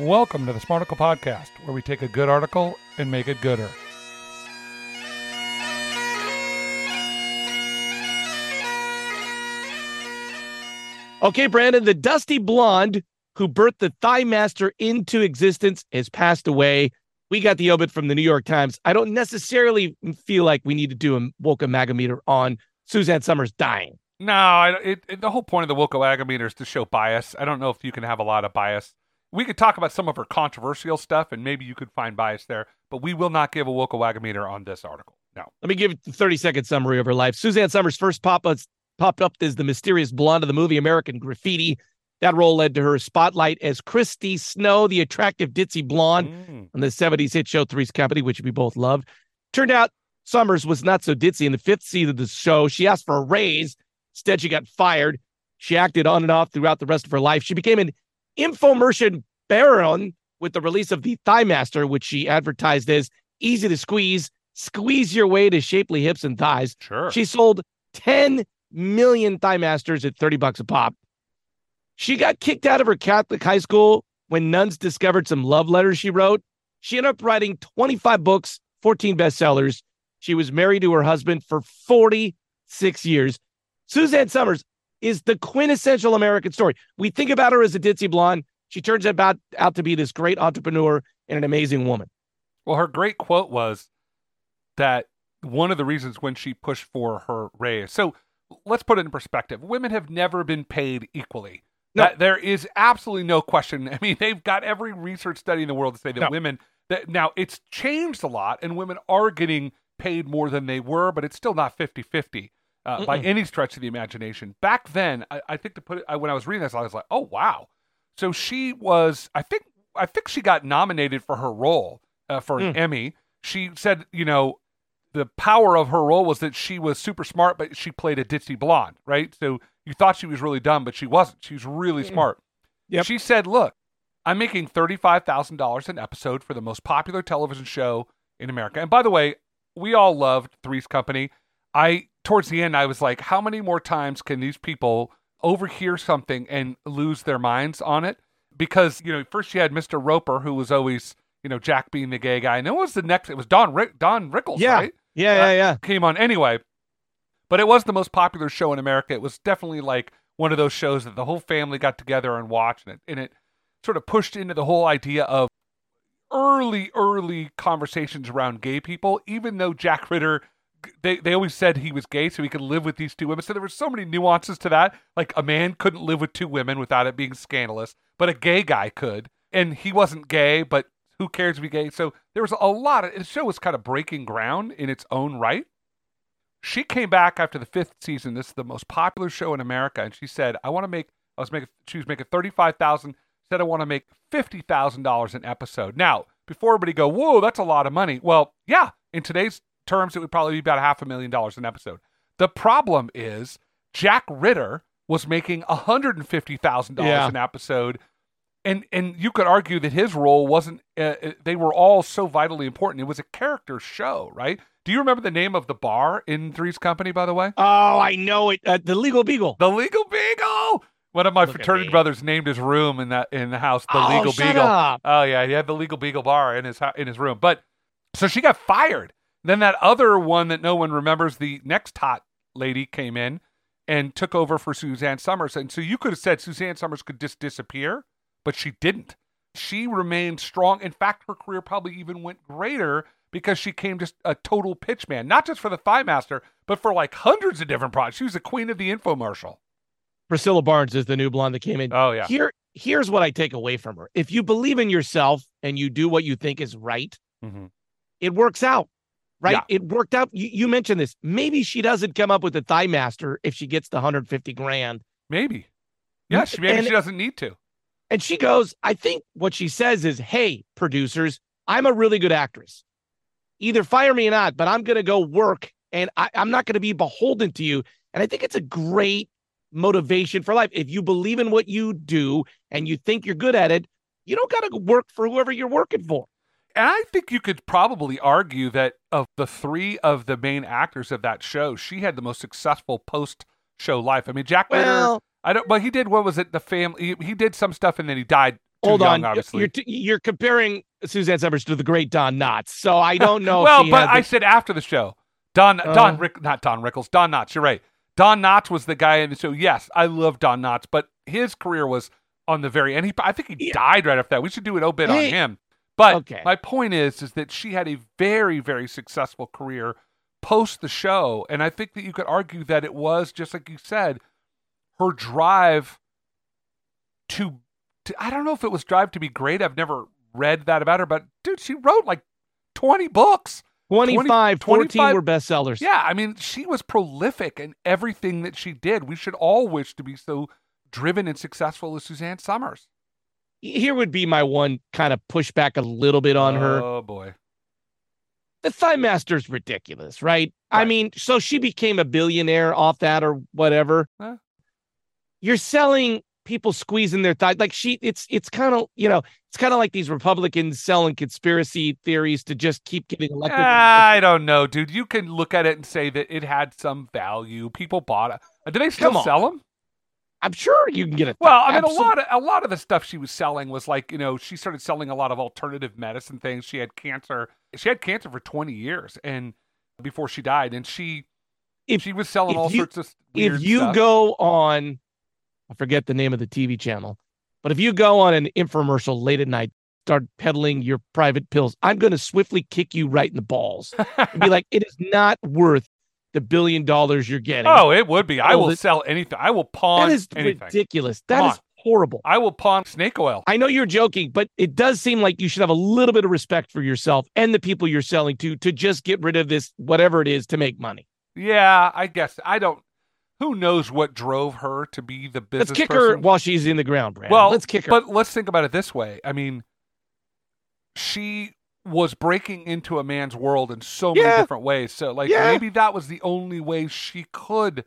Welcome to the Smarticle Podcast, where we take a good article and make it gooder. Okay, Brandon, the dusty blonde who birthed the Thigh Master into existence has passed away. We got the obit from the New York Times. I don't necessarily feel like we need to do a woke meter on Suzanne Somers dying. No, it, it, the whole point of the Woke-O-Meter is to show bias. I don't know if you can have a lot of bias. We could talk about some of her controversial stuff, and maybe you could find bias there, but we will not give a Woke-O-Meter on this article. No. Let me give you the 30 second summary of her life. Suzanne Somers first pop up, popped up as the mysterious blonde of the movie American Graffiti. That role led to her spotlight as Chrissy Snow, the attractive ditzy blonde mm. on the 70s hit show Three's Company, which we both loved. Turned out Somers was not so ditzy. In the fifth season of the show, she asked for a raise. Instead, she got fired. She acted on and off throughout the rest of her life. She became an infomercial baron with the release of the Thigh Master, which she advertised as easy to squeeze, squeeze your way to shapely hips and thighs. Sure. She sold 10 million Thigh Masters at 30 bucks a pop. She got kicked out of her Catholic high school when nuns discovered some love letters she wrote. She ended up writing 25 books, 14 bestsellers. She was married to her husband for 46 years. Suzanne Somers is the quintessential American story. We think about her as a ditzy blonde. She turns about out to be this great entrepreneur and an amazing woman. Well, her great quote was that one of the reasons when she pushed for her raise. So let's put it in perspective. Women have never been paid equally. No. That there is absolutely no question. I mean, they've got every research study in the world to say that no. women that now it's changed a lot and women are getting paid more than they were, but it's still not 50-50 uh, by any stretch of the imagination. Back then, I, I think to put it I, when I was reading this, I was like, "Oh wow!" So she was. I think. I think she got nominated for her role uh, for an mm. Emmy. She said, you know, the power of her role was that she was super smart, but she played a ditzy blonde, right? So you thought she was really dumb, but she wasn't. She was really mm. smart. Yep. She said, "Look, I'm making thirty-five thousand dollars an episode for the most popular television show in America." And by the way, we all loved Three's Company. I towards the end, I was like, how many more times can these people overhear something and lose their minds on it? Because, you know, first you had Mr. Roper, who was always, you know, Jack being the gay guy. And then it was the next? It was Don Rick, Don Rickles, yeah. right? Yeah, yeah, yeah. Came on anyway. But it was the most popular show in America. It was definitely like one of those shows that the whole family got together and watched. And it, and it sort of pushed into the whole idea of early, early conversations around gay people, even though Jack Ritter they, they always said he was gay so he could live with these two women. So there were so many nuances to that. Like a man couldn't live with two women without it being scandalous, but a gay guy could. And he wasn't gay, but who cares to be gay? So there was a lot of the show was kind of breaking ground in its own right. She came back after the fifth season. This is the most popular show in America, and she said, "I want to make." I was making. She was making thirty five thousand. Said, "I want to make fifty thousand dollars an episode." Now, before everybody go, "Whoa, that's a lot of money." Well, yeah, in today's terms, it would probably be about half a million dollars an episode. The problem is Jack Ritter was making $150,000 yeah. an episode. And and you could argue that his role wasn't uh, uh, they were all so vitally important. It was a character show, right? Do you remember the name of the bar in Three's Company by the way? Oh, I know it. Uh, the Legal Beagle. The Legal Beagle. One of my Look fraternity brothers named his room in that in the house the oh, Legal Beagle. Up. Oh yeah, he had the Legal Beagle bar in his in his room. But so she got fired then that other one that no one remembers, the next hot lady came in and took over for Suzanne Somers. And so you could have said Suzanne Somers could just disappear, but she didn't. She remained strong. In fact, her career probably even went greater because she came just a total pitch man, not just for the Thigh Master, but for like hundreds of different products. She was the queen of the infomercial. Priscilla Barnes is the new blonde that came in. Oh, yeah. Here, here's what I take away from her. If you believe in yourself and you do what you think is right, mm-hmm. it works out right? Yeah. It worked out. You, you, mentioned this. Maybe she doesn't come up with a thigh master if she gets the 150 grand. Maybe. Yeah, she, maybe and, she doesn't need to. And she goes, I think what she says is, hey, producers, I'm a really good actress. Either fire me or not, but I'm going to go work and I, I'm not going to be beholden to you. And I think it's a great motivation for life. If you believe in what you do and you think you're good at it, you don't got to work for whoever you're working for. And I think you could probably argue that of the three of the main actors of that show, she had the most successful post show life. I mean, Jack well, Ritter, I don't, but he did what was it? The family. He, he, did some stuff and then he died hold young, on. obviously. You're, t- you're comparing Suzanne Somers to the great Don Knotts, so I don't know. well, but I the... said after the show, Don Uh, Don Rick, not Don Rickles, Don Knotts. You're right. Don Knotts was the guy in the show. Yes, I love Don Knotts, but his career was on the very end. He, I think he Yeah. died right after that. We should do an obit Hey. on him. But Okay. my point is, is that she had a very, very successful career post the show, and I think that you could argue that it was just like you said, her drive to, to I don't know if it was drive to be great. I've never read that about her, but dude, she wrote like twenty books. 25, 14 25 were bestsellers. Yeah, I mean, she was prolific in everything that she did. We should all wish to be so driven and successful as Suzanne Somers. Here would be my one kind of pushback a little bit on her. Oh boy. The Thigh Master's ridiculous, right? I mean, so she became a billionaire off that or whatever. Huh. You're selling people squeezing their thigh like she it's it's kind of you know it's kind of like these republicans selling conspiracy theories to just keep getting elected ah, I don't know, dude. You can look at it and say that it had some value. People bought it. Do they still sell them? I'm sure you can get it Well, I mean, a lot of a lot of the stuff she was selling was like, you know, she started selling a lot of alternative medicine things. She had cancer. She had cancer for twenty years, and before she died, and she If- she was selling all you- sorts of if you stuff. go on i forget the name of the tv channel but if you go on an infomercial late at night start peddling your private pills i'm going to swiftly kick you right in the balls and be like it is not worth the billion dollars you're getting Oh, it would be. I Oh, will that- sell anything. I will pawn that is anything. ridiculous Come That is on. horrible I will pawn snake oil. I know you're joking, but it does seem like you should have a little bit of respect for yourself and the people you're selling to to just get rid of this, whatever it is, to make money. Yeah, I guess I don't. Who knows what drove her to be the business? Let's kick her while she's in the ground, Brandon. Well, let's kick her. But let's think about it this way. I mean, she was breaking into a man's world in so many Yeah. different ways. So, like, Yeah. maybe that was the only way she could.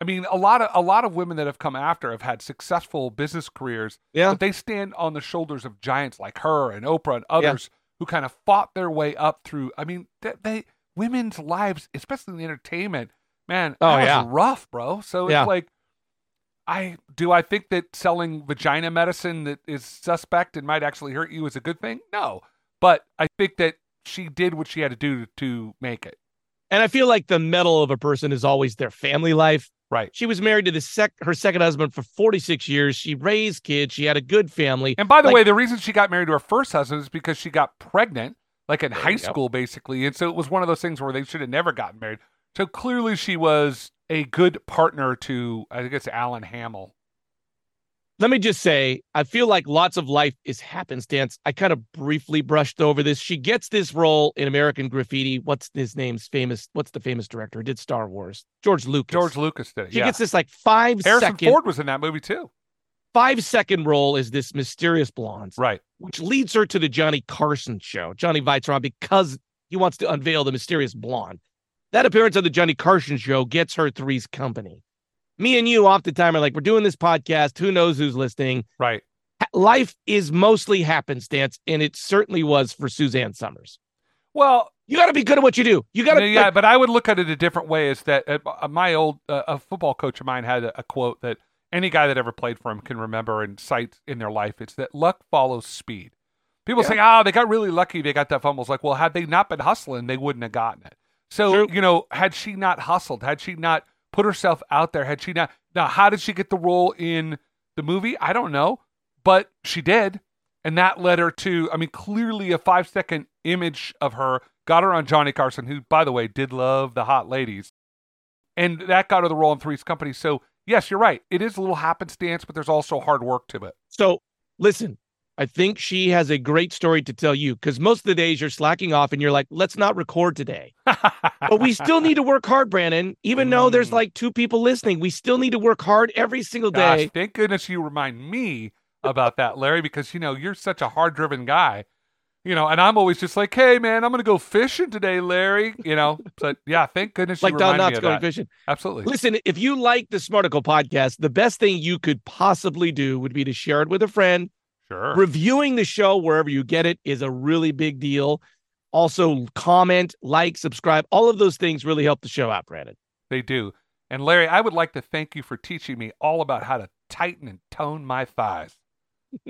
I mean, a lot of a lot of women that have come after have had successful business careers, yeah, but they stand on the shoulders of giants like her and Oprah and others who kind of fought their way up through. I mean, they, they women's lives, especially in the entertainment, man, Oh, yeah. rough, bro. So Yeah. it's like, I do I think that selling vagina medicine that is suspect and might actually hurt you is a good thing? No, but I think that she did what she had to do to make it. and I feel like the mettle of a person is always their family life. Right. She was married to the sec her second husband for 46 years. She raised kids. She had a good family. And by the Like- way, the reason she got married to her first husband is because she got pregnant, like in high school, basically. And so it was one of those things where they should have never gotten married. So clearly she was a good partner to, I guess Alan Hamel. Let me just say, I feel like lots of life is happenstance. I kind of briefly brushed over this. She gets this role in American Graffiti. What's his name's famous? What's the famous director who did Star Wars? George Lucas. George Lucas did it. She yeah. gets this like five Harrison second, Ford was in that movie too. five second role is this mysterious blonde, Right. which leads her to the Johnny Carson show. Johnny invites her on because he wants to unveil the mysterious blonde. That appearance on the Johnny Carson show gets her Three's Company. Me and you, off the time, are like, we're doing this podcast. Who knows who's listening? Right. Life is mostly happenstance, and it certainly was for Suzanne Somers. Well, You got to be good at what you do. You got to. yeah, but I would look at it a different way. Is that uh, my old uh, a football coach of mine had a, a quote that any guy that ever played for him can remember and cite in their life. It's that luck follows speed. People Yeah. say, "Oh, they got really lucky. They got that fumble." It's like, well, had they not been hustling, they wouldn't have gotten it. So True. you know, had she not hustled, had she not put herself out there, had she not now, how did she get the role in the movie? I don't know, but she did, and that led her to. I mean, clearly a five second image of her got her on Johnny Carson, who, by the way, did love the hot ladies, and that got her the role in Three's Company. So yes, you're right. It is a little happenstance, but there's also hard work to it. So listen, I think she has a great story to tell you because most of the days you're slacking off and you're like, let's not record today. But we still need to work hard, Brandon. Even though there's Mm. like two people listening, we still need to work hard every single Gosh, day. thank goodness you remind me about that, Larry, because you know you're such a hard driven guy. You know, and I'm always just like, hey man, I'm gonna go fishing today, Larry. You know, but yeah, thank goodness you Like Don reminded me Knotts of going that. fishing. Absolutely. Listen, if you like the Smarticle podcast, the best thing you could possibly do would be to share it with a friend. Sure. Reviewing the show wherever you get it is a really big deal. Also, comment, like, subscribe. All of those things really help the show out, Brandon. They do. And Larry, I would like to thank you for teaching me all about how to tighten and tone my thighs.